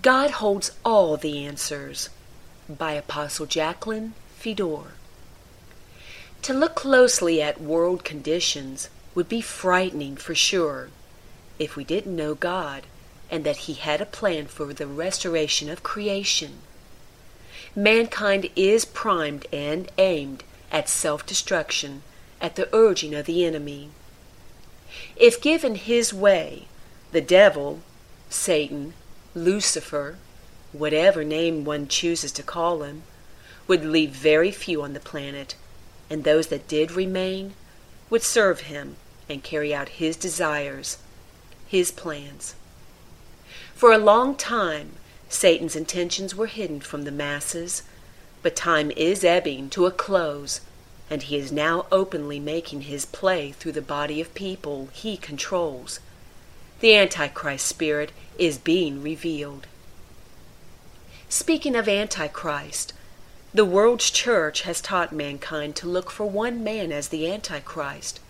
God Holds All the Answers by Apostle Jacqueline Fedor. To look closely at world conditions would be frightening for sure if we didn't know God and that He had a plan for the restoration of creation. Mankind is primed and aimed at self destruction at the urging of the enemy. If given his way, the devil, Satan, Lucifer, whatever name one chooses to call him, would leave very few on the planet, and those that did remain would serve him and carry out his desires, his plans. For a long time, Satan's intentions were hidden from the masses, but time is ebbing to a close, and he is now openly making his play through the body of people he controls. The Antichrist spirit is being revealed. Speaking of Antichrist, the world's church has taught mankind to look for one man as the Antichrist,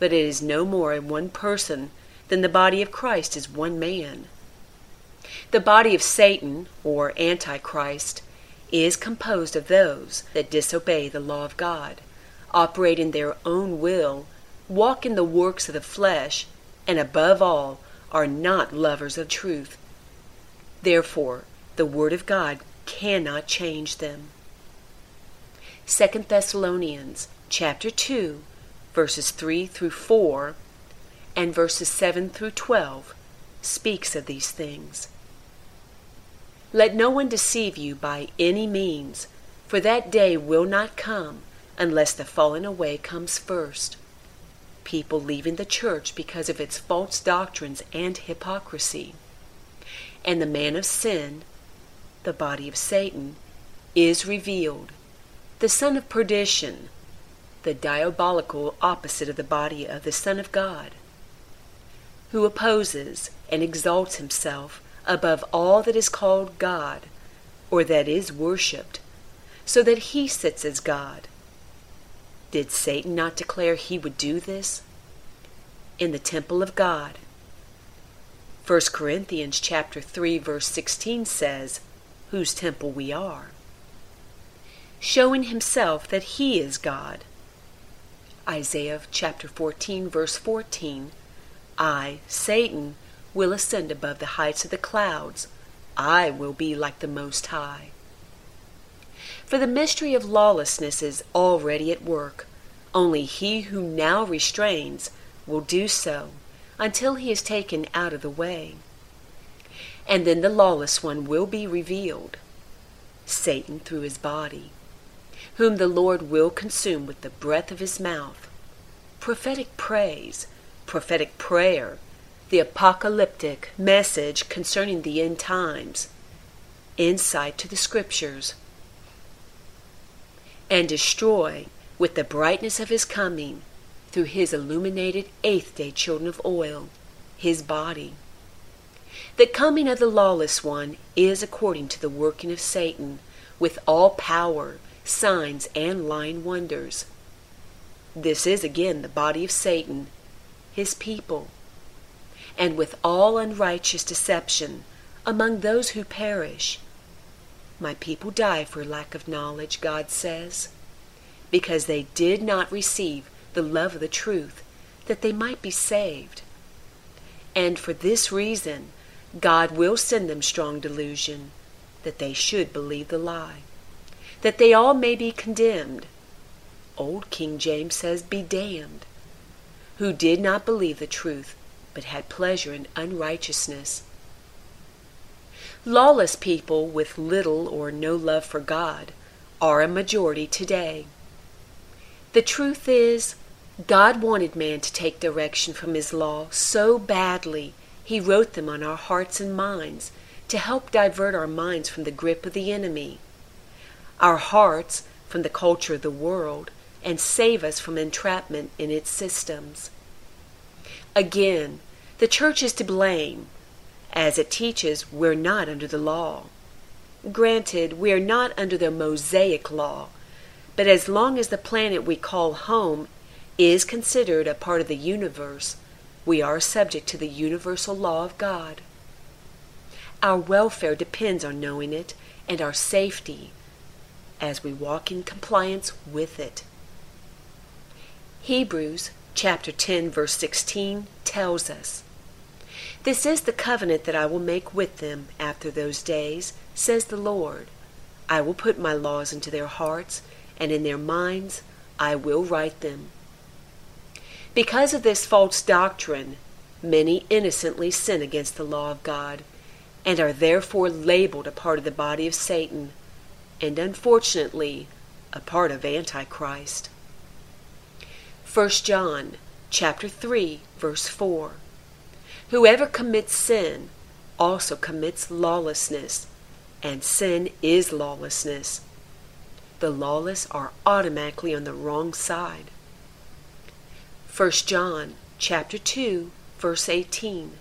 but it is no more in one person than the body of Christ is one man. The body of Satan, or Antichrist, is composed of those that disobey the law of God, operate in their own will, walk in the works of the flesh, and above all, are not lovers of truth. Therefore, the Word of God cannot change them. 2 Thessalonians chapter 2 verses 3 through 4 and verses 7 through 12 speaks of these things. Let no one deceive you by any means, for that day will not come unless the falling away comes first people leaving the church because of its false doctrines and hypocrisy. And the man of sin, the body of Satan, is revealed, the son of perdition, the diabolical opposite of the body of the Son of God, who opposes and exalts himself above all that is called God or that is worshipped, so that he sits as God did Satan not declare he would do this? In the temple of God. 1 Corinthians chapter 3 verse 16 says, whose temple we are. Showing himself that he is God. Isaiah chapter 14 verse 14, I, Satan, will ascend above the heights of the clouds. I will be like the Most High. For the mystery of lawlessness is already at work. Only he who now restrains will do so until he is taken out of the way. And then the lawless one will be revealed, Satan through his body, whom the Lord will consume with the breath of his mouth. Prophetic praise, prophetic prayer, the apocalyptic message concerning the end times, insight to the scriptures, and destroy with the brightness of his coming through his illuminated eighth day children of oil, his body. The coming of the lawless one is according to the working of Satan with all power, signs, and lying wonders. This is again the body of Satan, his people, and with all unrighteous deception among those who perish my people die for lack of knowledge, God says, because they did not receive the love of the truth, that they might be saved. And for this reason, God will send them strong delusion, that they should believe the lie, that they all may be condemned. Old King James says, be damned, who did not believe the truth, but had pleasure in unrighteousness. Lawless people with little or no love for God are a majority today. The truth is, God wanted man to take direction from his law so badly, he wrote them on our hearts and minds to help divert our minds from the grip of the enemy, our hearts from the culture of the world, and save us from entrapment in its systems. Again, the church is to blame as it teaches, we're not under the law. Granted, we are not under the Mosaic law, but as long as the planet we call home is considered a part of the universe, we are subject to the universal law of God. Our welfare depends on knowing it and our safety as we walk in compliance with it. Hebrews chapter 10 verse 16 tells us, This is the covenant that I will make with them after those days, says the Lord. I will put my laws into their hearts, and in their minds I will write them. Because of this false doctrine, many innocently sin against the law of God and are therefore labeled a part of the body of Satan, and unfortunately, a part of Antichrist. 1 John chapter 3 verse 4 Whoever commits sin also commits lawlessness, and sin is lawlessness. The lawless are automatically on the wrong side. 1 John chapter 2 verse 18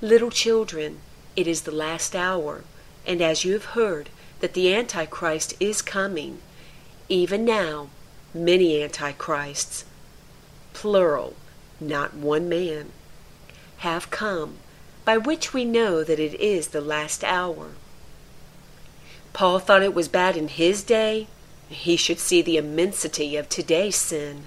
Little children, it is the last hour, and as you have heard that the Antichrist is coming, even now many Antichrists, plural, not one man, have come, by which we know that it is the last hour. Paul thought it was bad in his day. He should see the immensity of today's sin.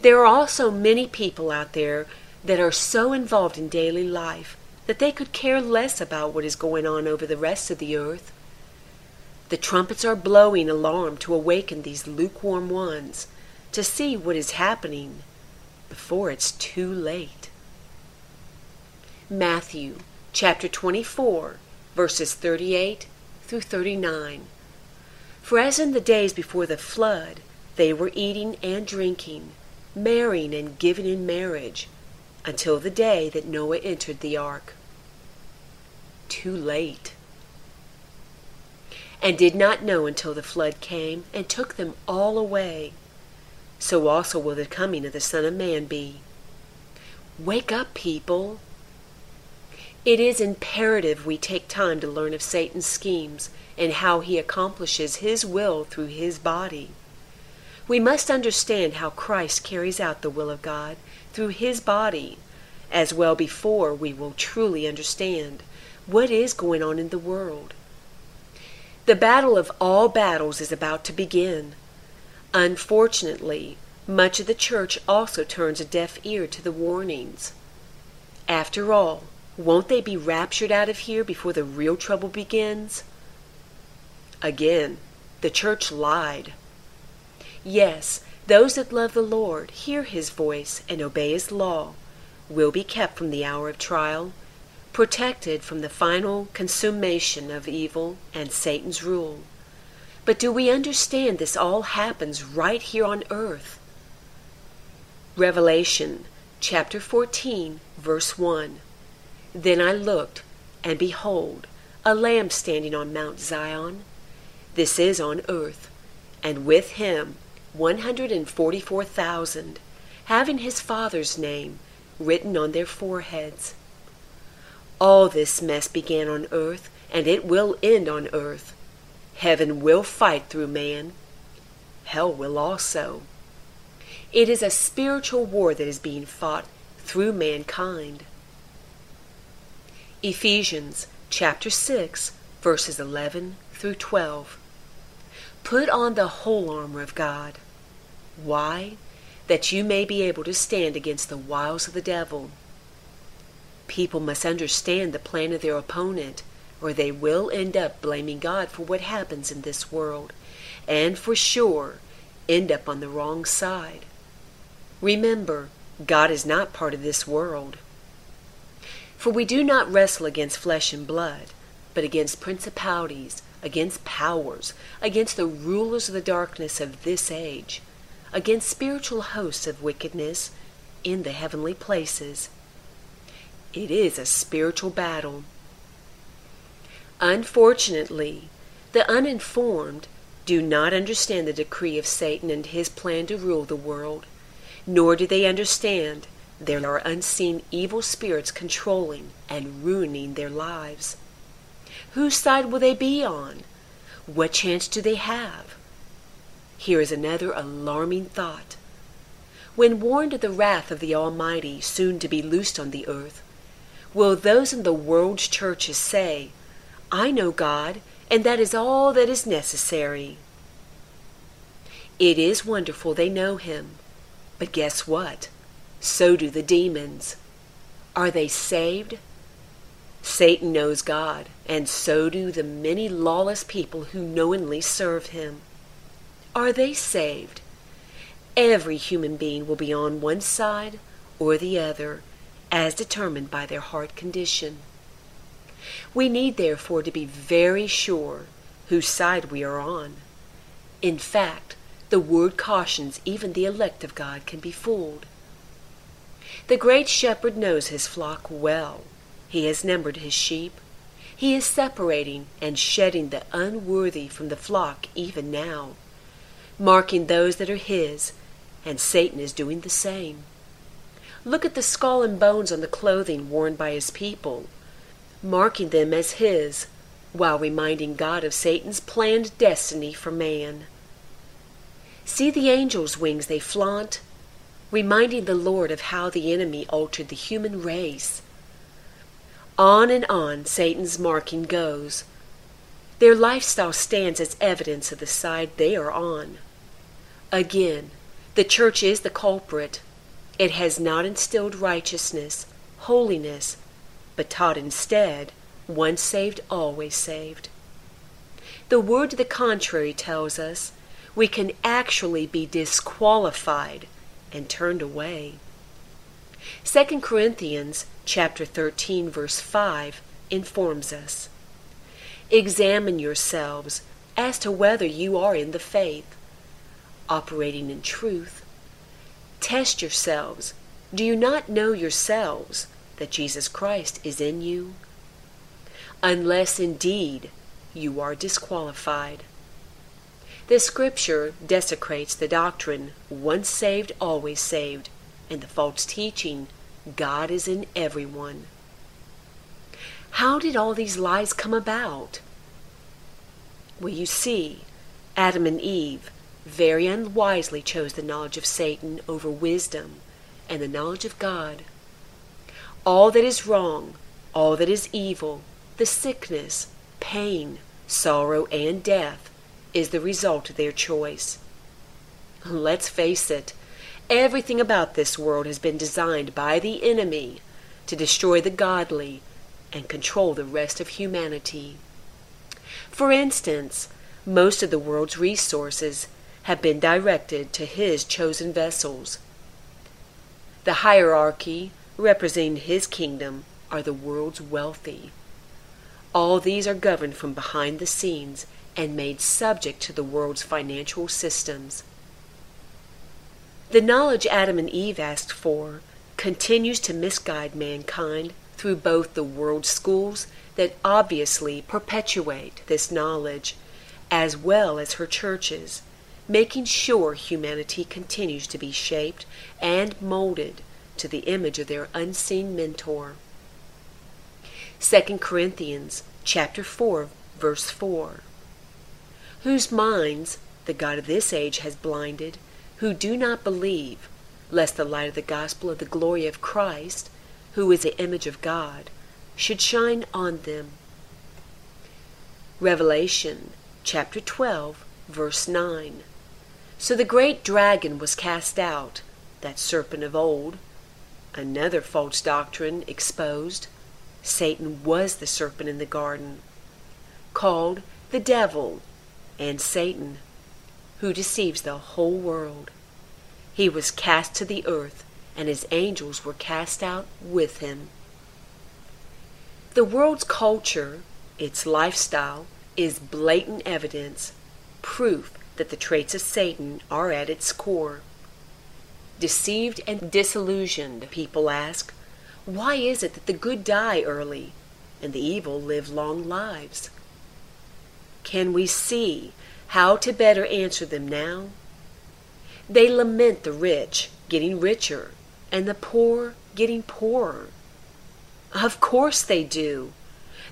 There are also many people out there that are so involved in daily life that they could care less about what is going on over the rest of the earth. The trumpets are blowing alarm to awaken these lukewarm ones to see what is happening before it's too late. Matthew chapter 24, verses 38 through 39. For as in the days before the flood, they were eating and drinking, marrying and giving in marriage, until the day that Noah entered the ark too late, and did not know until the flood came and took them all away. So also will the coming of the Son of Man be. Wake up, people! It is imperative we take time to learn of Satan's schemes and how he accomplishes his will through his body. We must understand how Christ carries out the will of God through his body, as well before we will truly understand what is going on in the world. The battle of all battles is about to begin. Unfortunately, much of the church also turns a deaf ear to the warnings. After all, won't they be raptured out of here before the real trouble begins? Again, the church lied. Yes, those that love the Lord, hear his voice, and obey his law, will be kept from the hour of trial protected from the final consummation of evil and Satan's rule. But do we understand this all happens right here on earth? Revelation chapter 14, verse 1. Then I looked, and behold, a lamb standing on Mount Zion. This is on earth, and with him 144,000, having his Father's name written on their foreheads. All this mess began on earth, and it will end on earth. Heaven will fight through man. Hell will also. It is a spiritual war that is being fought through mankind. Ephesians chapter 6, verses 11 through 12. Put on the whole armor of God. Why? That you may be able to stand against the wiles of the devil. People must understand the plan of their opponent, or they will end up blaming God for what happens in this world, and for sure end up on the wrong side. Remember, God is not part of this world. For we do not wrestle against flesh and blood, but against principalities, against powers, against the rulers of the darkness of this age, against spiritual hosts of wickedness in the heavenly places. It is a spiritual battle. Unfortunately, the uninformed do not understand the decree of Satan and his plan to rule the world, nor do they understand there are unseen evil spirits controlling and ruining their lives. Whose side will they be on? What chance do they have? Here is another alarming thought. When warned of the wrath of the Almighty soon to be loosed on the earth, will those in the world's churches say, I know God, and that is all that is necessary. It is wonderful they know Him. But guess what? So do the demons. Are they saved? Satan knows God, and so do the many lawless people who knowingly serve him. Are they saved? Every human being will be on one side or the other, as determined by their heart condition. We need, therefore, to be very sure whose side we are on. In fact, the word cautions even the elect of God can be fooled. The great shepherd knows his flock well. He has numbered his sheep. He is separating and shedding the unworthy from the flock even now, marking those that are his, and Satan is doing the same. Look at the skull and bones on the clothing worn by his people, marking them as his, while reminding God of Satan's planned destiny for man. See the angels' wings they flaunt, reminding the Lord of how the enemy altered the human race. On and on Satan's marking goes. Their lifestyle stands as evidence of the side they are on. Again, the church is the culprit. It has not instilled righteousness, holiness, but taught instead, once saved, always saved. The word to the contrary tells us we can actually be disqualified and turned away. 2 Corinthians chapter 13 verse 5 informs us. Examine yourselves as to whether you are in the faith, operating in truth. Test yourselves. Do you not know yourselves that Jesus Christ is in you? Unless indeed you are disqualified. This scripture desecrates the doctrine, once saved, always saved, and the false teaching, God is in everyone. How did all these lies come about? Well, you see, Adam and Eve very unwisely chose the knowledge of Satan over wisdom and the knowledge of God. All that is wrong, all that is evil, the sickness, pain, sorrow, and death is the result of their choice. Let's face it, everything about this world has been designed by the enemy to destroy the godly and control the rest of humanity. For instance, most of the world's resources have been directed to his chosen vessels. The hierarchy representing his kingdom are the world's wealthy. All these are governed from behind the scenes and made subject to the world's financial systems. The knowledge Adam and Eve asked for continues to misguide mankind through both the world schools that obviously perpetuate this knowledge, as well as her churches, making sure humanity continues to be shaped and molded to the image of their unseen mentor. 2 Corinthians chapter 4 verse 4 whose minds the God of this age has blinded, who do not believe, lest the light of the gospel of the glory of Christ, who is the image of God, should shine on them. Revelation chapter 12, verse 9. So the great dragon was cast out, that serpent of old, another false doctrine exposed. Satan was the serpent in the garden, called the devil and Satan, who deceives the whole world. He was cast to the earth, and his angels were cast out with him. The world's culture, its lifestyle, is blatant evidence, proof that the traits of Satan are at its core. Deceived and disillusioned, people ask, why is it that the good die early and the evil live long lives? Can we see how to better answer them now? They lament the rich getting richer and the poor getting poorer. Of course they do.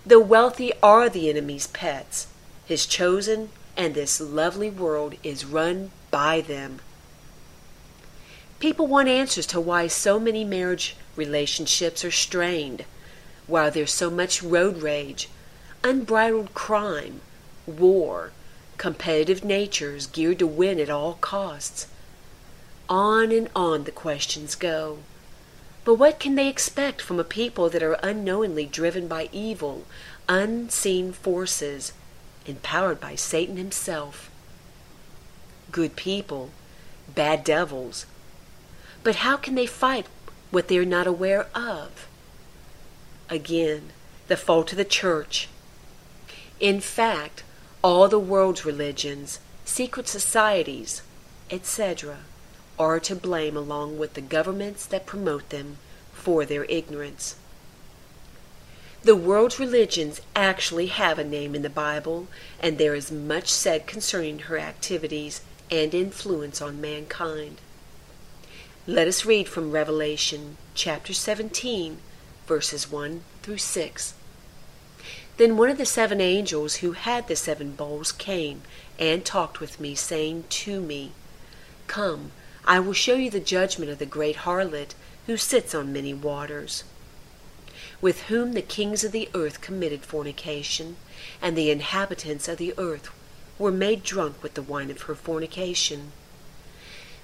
The wealthy are the enemy's pets, his chosen, and this lovely world is run by them. People want answers to why so many marriage relationships are strained, why there's so much road rage, unbridled crime, war, competitive natures geared to win at all costs. On and on the questions go. But what can they expect from a people that are unknowingly driven by evil, unseen forces, empowered by Satan himself? Good people, bad devils. But how can they fight what they are not aware of? Again, the fault of the church. In fact, all the world's religions, secret societies, etc., are to blame along with the governments that promote them for their ignorance. The world's religions actually have a name in the Bible, and there is much said concerning her activities and influence on mankind. Let us read from Revelation chapter 17, verses 1 through 6. Then one of the seven angels who had the seven bowls came and talked with me, saying to me, Come, I will show you the judgment of the great harlot who sits on many waters, with whom the kings of the earth committed fornication, and the inhabitants of the earth were made drunk with the wine of her fornication.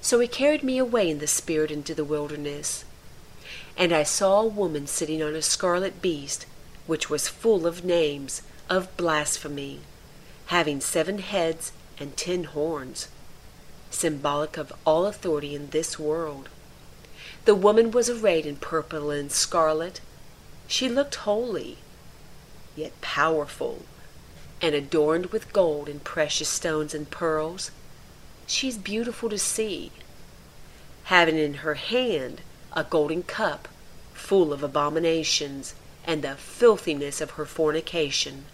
So he carried me away in the spirit into the wilderness. And I saw a woman sitting on a scarlet beast, which was full of names of blasphemy, having seven heads and ten horns symbolic of all authority in this world. The woman was arrayed in purple and scarlet. She looked holy, yet powerful, and adorned with gold and precious stones and pearls. She is beautiful to see, having in her hand a golden cup full of abominations and the filthiness of her fornication.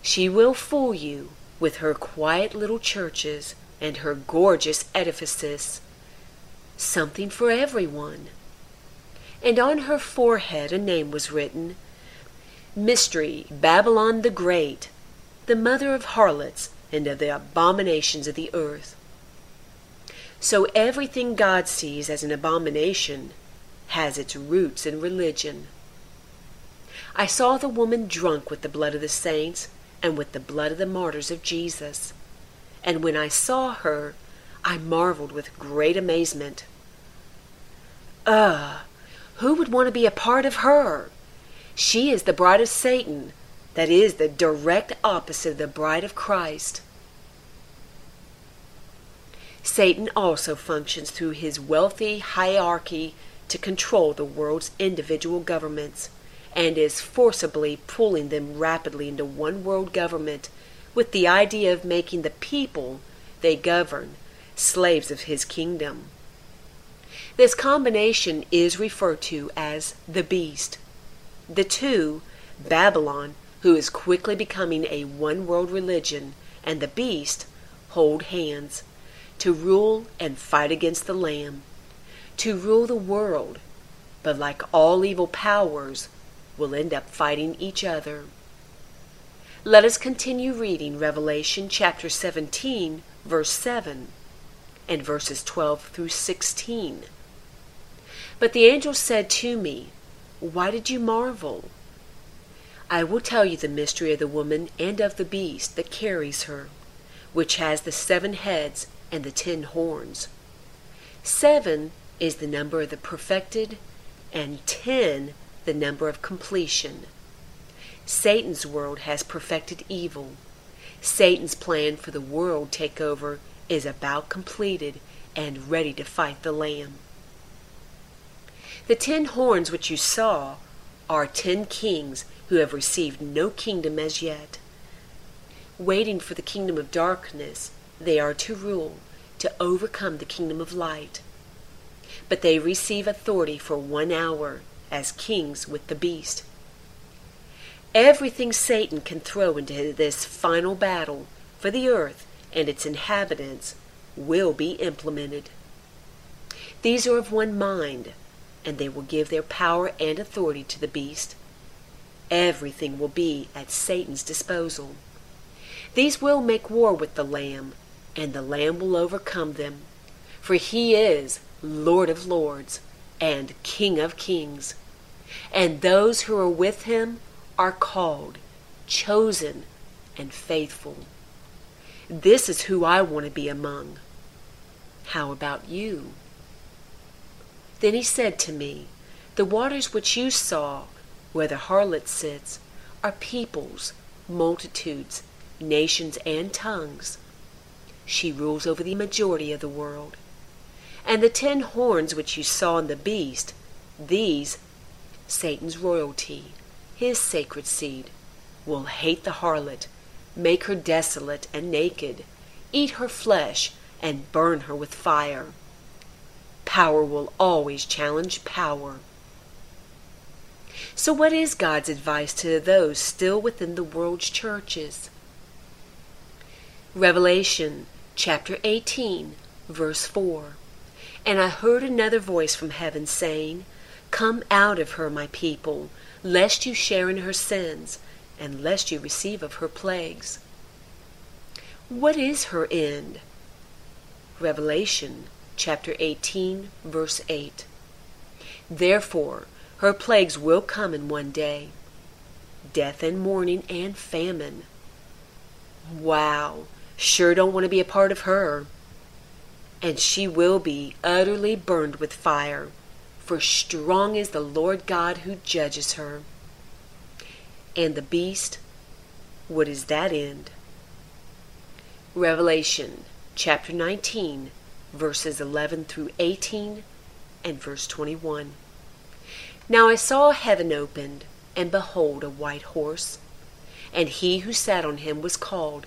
She will fool you with her quiet little churches and her gorgeous edifices. Something for everyone. And on her forehead a name was written Mystery, Babylon the Great, the mother of harlots and of the abominations of the earth. So everything God sees as an abomination has its roots in religion. I saw the woman drunk with the blood of the saints and with the blood of the martyrs of Jesus and when I saw her, I marveled with great amazement. Ugh! Who would want to be a part of her? She is the bride of Satan, that is, the direct opposite of the bride of Christ. Satan also functions through his wealthy hierarchy to control the world's individual governments and is forcibly pulling them rapidly into one world government with the idea of making the people they govern slaves of his kingdom. This combination is referred to as the beast. The two, Babylon, who is quickly becoming a one world religion, and the beast, hold hands to rule and fight against the Lamb, to rule the world, but like all evil powers, will end up fighting each other. Let us continue reading Revelation chapter 17, verse 7, and verses 12 through 16. But the angel said to me, Why did you marvel? I will tell you the mystery of the woman and of the beast that carries her, which has the seven heads and the ten horns. Seven is the number of the perfected, and ten the number of completion. Satan's world has perfected evil. Satan's plan for the world takeover is about completed and ready to fight the Lamb. The ten horns which you saw are ten kings who have received no kingdom as yet. Waiting for the kingdom of darkness, they are to rule, to overcome the kingdom of light. But they receive authority for one hour as kings with the beast. Everything Satan can throw into this final battle for the earth and its inhabitants will be implemented. These are of one mind, and they will give their power and authority to the beast. Everything will be at Satan's disposal. These will make war with the Lamb, and the Lamb will overcome them, for he is Lord of lords and King of kings. and those who are with him are called, chosen, and faithful. This is who I want to be among. How about you? Then he said to me, The waters which you saw, where the harlot sits, are peoples, multitudes, nations, and tongues. She rules over the majority of the world. And the ten horns which you saw in the beast, these, Satan's royalty, his sacred seed, will hate the harlot, make her desolate and naked, eat her flesh, and burn her with fire. Power will always challenge power. So, what is God's advice to those still within the world's churches? Revelation chapter 18, verse 4. And I heard another voice from heaven saying, Come out of her, my people, lest you share in her sins, and lest you receive of her plagues. What is her end? Revelation chapter 18, verse 8. Therefore, her plagues will come in one day death and mourning and famine. Wow, sure don't want to be a part of her. And she will be utterly burned with fire, for strong is the Lord God who judges her. And the beast, what is that end? Revelation chapter 19, verses 11 through 18 and verse 21. Now I saw heaven opened, and behold, a white horse. And he who sat on him was called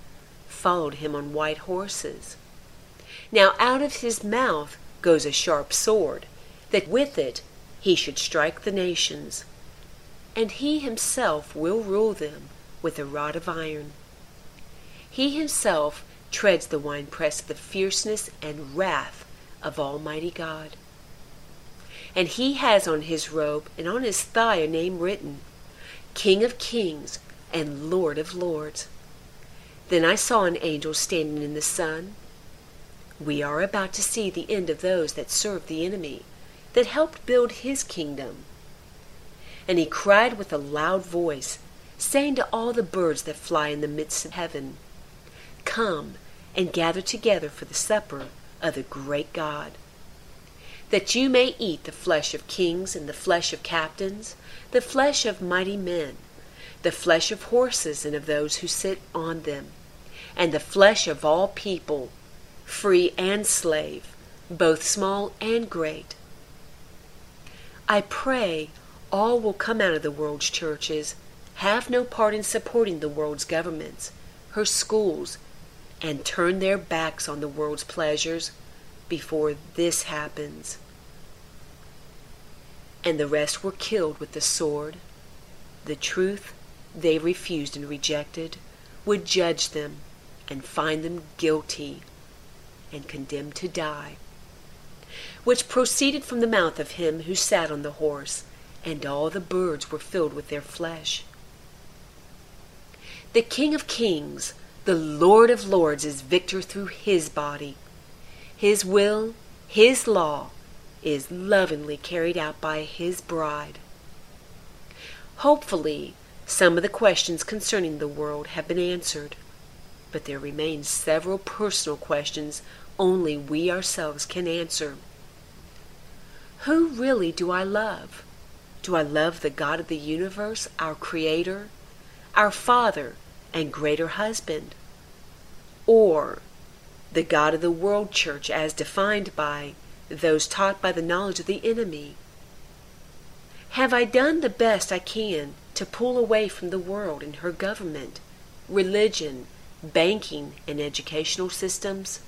followed him on white horses. Now out of his mouth goes a sharp sword, that with it he should strike the nations, and he himself will rule them with a rod of iron. He himself treads the winepress of the fierceness and wrath of Almighty God. And he has on his robe and on his thigh a name written King of Kings and Lord of Lords. Then I saw an angel standing in the sun. We are about to see the end of those that served the enemy, that helped build his kingdom. And he cried with a loud voice, saying to all the birds that fly in the midst of heaven, Come and gather together for the supper of the great God. That you may eat the flesh of kings and the flesh of captains, the flesh of mighty men, the flesh of horses and of those who sit on them, and the flesh of all people, free and slave, both small and great. I pray all will come out of the world's churches, have no part in supporting the world's governments, her schools, and turn their backs on the world's pleasures before this happens. And the rest were killed with the sword. The truth they refused and rejected would judge them and find them guilty and condemned to die, which proceeded from the mouth of him who sat on the horse, and all the birds were filled with their flesh. The King of Kings the Lord of Lords is victor through his body. His will, his law, is lovingly carried out by his bride. Hopefully, some of the questions concerning the world have been answered, but there remain several personal questions only we ourselves can answer. Who really do I love? Do I love the God of the universe, our Creator, our Father, and greater husband? Or the God of the world church as defined by those taught by the knowledge of the enemy? Have I done the best I can to pull away from the world and her government, religion, banking, and educational systems?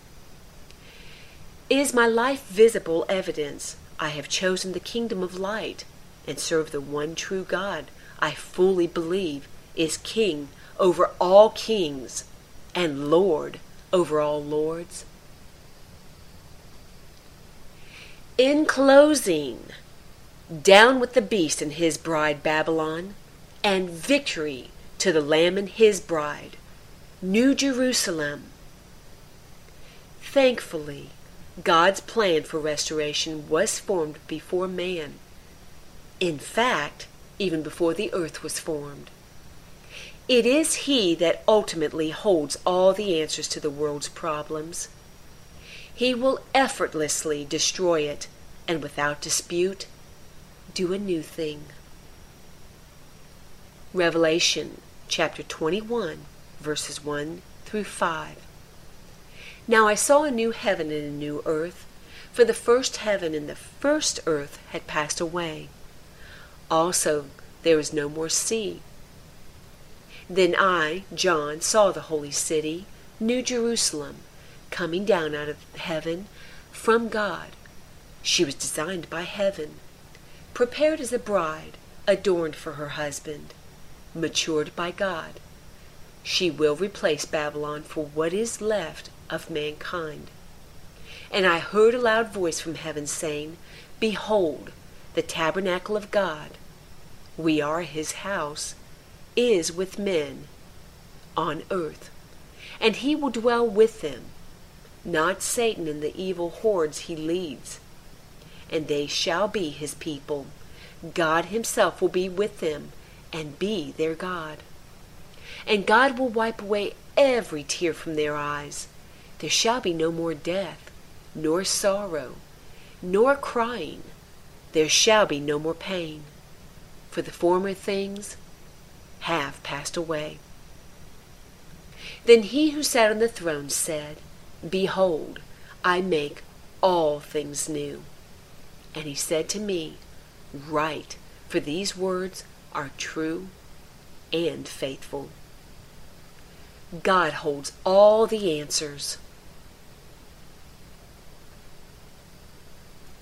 Is my life visible evidence I have chosen the kingdom of light and serve the one true God I fully believe, is king over all kings and Lord over all lords. In closing, down with the beast and his bride Babylon, and victory to the Lamb and his bride, New Jerusalem. Thankfully, God's plan for restoration was formed before man. In fact, even before the earth was formed. It is He that ultimately holds all the answers to the world's problems. He will effortlessly destroy it and without dispute do a new thing. Revelation chapter 21, verses 1 through 5. Now I saw a new heaven and a new earth, for the first heaven and the first earth had passed away. Also there was no more sea. Then I, John, saw the holy city, New Jerusalem, coming down out of heaven from God. She was designed by heaven, prepared as a bride, adorned for her husband, matured by God. She will replace Babylon for what is left of mankind. And I heard a loud voice from heaven saying, Behold, the tabernacle of God, we are his house, is with men on earth, and he will dwell with them, not Satan and the evil hordes he leads. And they shall be his people. God himself will be with them and be their God. And God will wipe away every tear from their eyes. There shall be no more death, nor sorrow, nor crying. There shall be no more pain, for the former things have passed away. Then he who sat on the throne said, Behold, I make all things new. And he said to me, Write, for these words are true and faithful. God holds all the answers.